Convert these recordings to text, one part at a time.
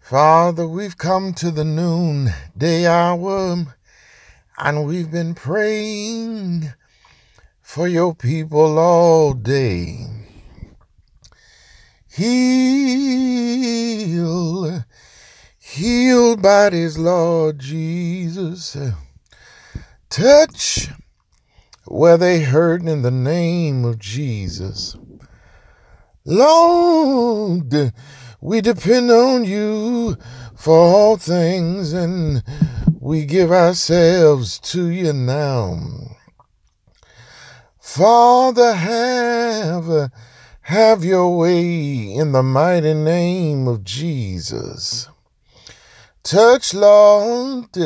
Father, we've come to the noonday hour and we've been praying for your people all day. Heal, heal bodies, Lord Jesus. Touch where they hurt in the name of Jesus. Lord, we depend on you for all things and we give ourselves to you now. Father, have, have your way in the mighty name of Jesus. Touch, Lord,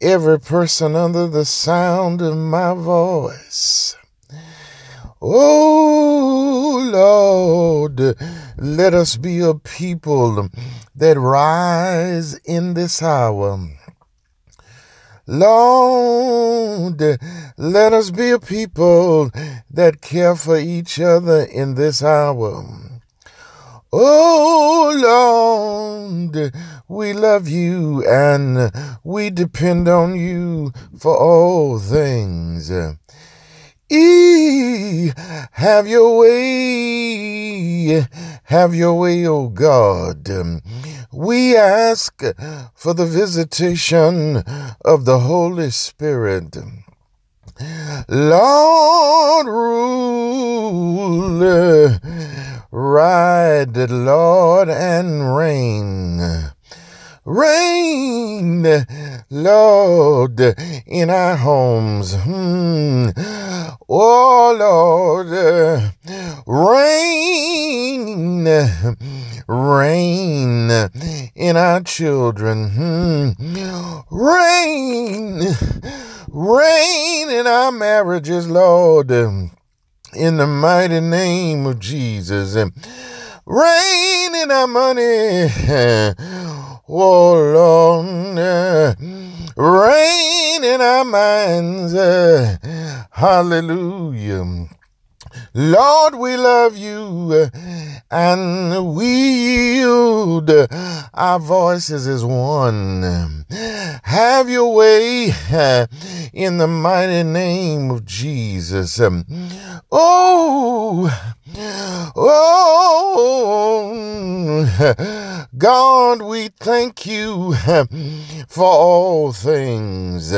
every person under the sound of my voice. Oh Lord, let us be a people that rise in this hour. Lord, let us be a people that care for each other in this hour. Oh Lord, we love you and we depend on you for all things. E, have your way, have your way, O God. We ask for the visitation of the Holy Spirit. Lord, rule, ride, Lord, and reign. Reign, Lord, in our homes. Hmm. Oh, Lord, reign, reign in our children. Hmm. Reign, reign in our marriages, Lord, in the mighty name of Jesus. Reign in our money. Oh Lord, reign in our minds. Eh? Hallelujah. Lord, we love you and we yield our voices as one. Have your way in the mighty name of Jesus. Oh, oh, God, we thank you for all things.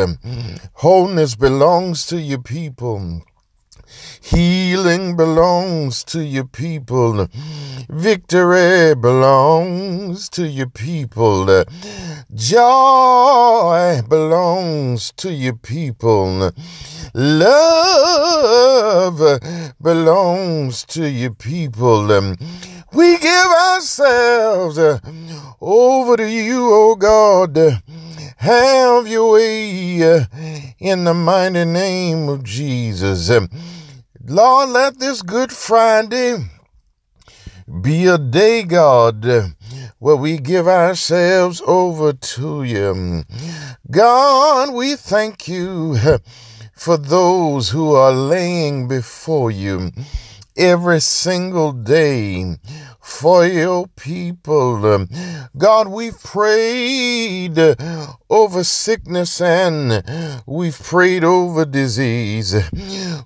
Wholeness belongs to your people. Healing belongs to your people. Victory belongs to your people. Joy belongs to your people. Love belongs to your people. We give ourselves over to you, O God. Have your way in the mighty name of Jesus. Lord, let this Good Friday be a day, God, where we give ourselves over to you. God, we thank you for those who are laying before you every single day for your people. God, we've prayed over sickness and we've prayed over disease.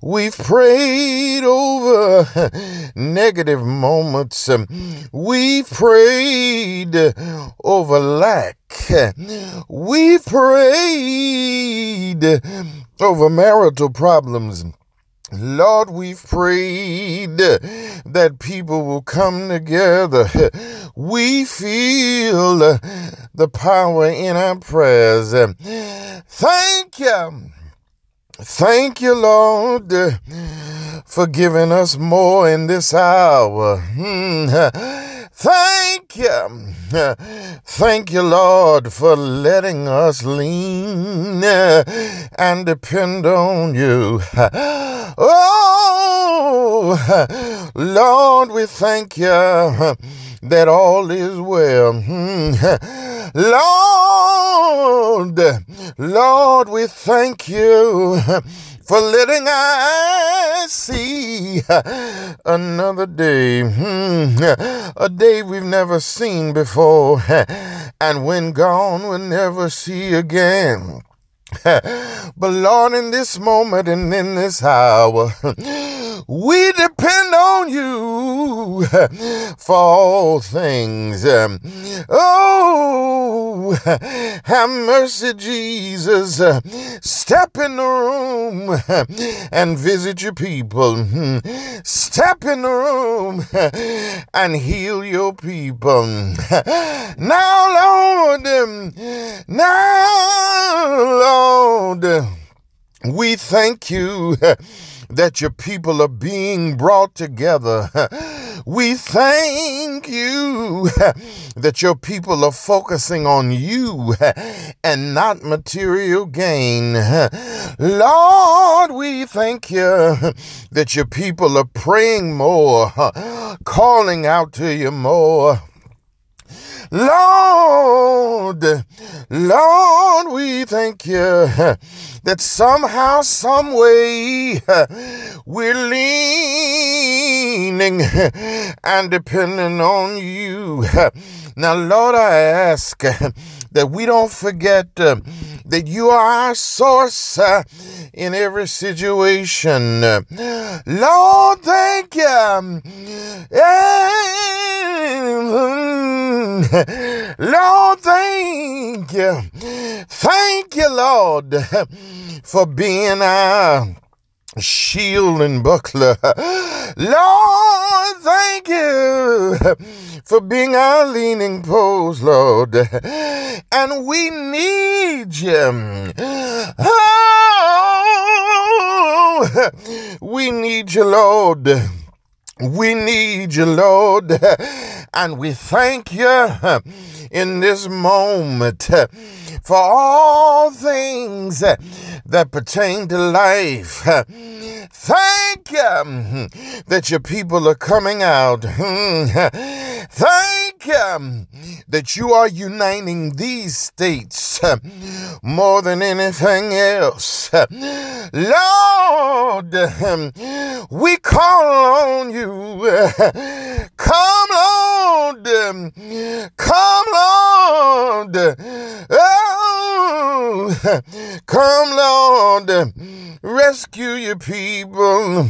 We've prayed over negative moments. We've prayed over lack. We prayed over marital problems. Lord, we've prayed that people will come together. We feel the power in our prayers. Thank you. Thank you, Lord, for giving us more in this hour. Hmm. Thank you. Thank you, Lord, for letting us lean uh, and depend on you. Oh, Lord, we thank you that all is well. Lord, Lord, we thank you for letting us see another day. Hmm, a day we've never seen before. And when gone, we'll never see again. but Lord, in this moment and in this hour, we depend on you for all things. Um, oh, have mercy, Jesus. Step in the room and visit your people. Step in the room and heal your people. Now, Lord, um, now, Lord, we thank you that your people are being brought together. We thank you that your people are focusing on you and not material gain. Lord, we thank you that your people are praying more, calling out to you more. Lord, Lord, we thank you that somehow, some way, we're leaning and depending on you. Now, Lord, I ask that we don't forget that you are our source in every situation. Lord, thank you. Lord, thank you. Thank you, Lord, for being our shield and buckler. Lord, thank you for being our leaning post, Lord. And we need you. Oh, we need you, Lord. We need you, Lord, and we thank you in this moment for all things that pertain to life. Thank you that your people are coming out. Thank you um, that you are uniting these states um, more than anything else. Lord, um, we call on you. Come, Lord. Come, Lord. Oh, come, Lord. Rescue your people.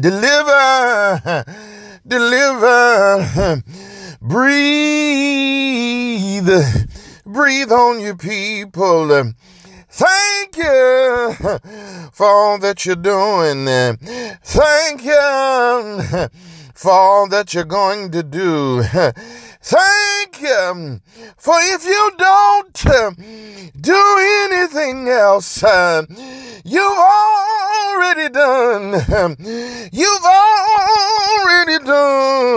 Deliver. Deliver. Breathe. Breathe on your people. Thank you for all that you're doing. Thank you for all that you're going to do. Thank you for if you don't do anything else, you've already done. You've already done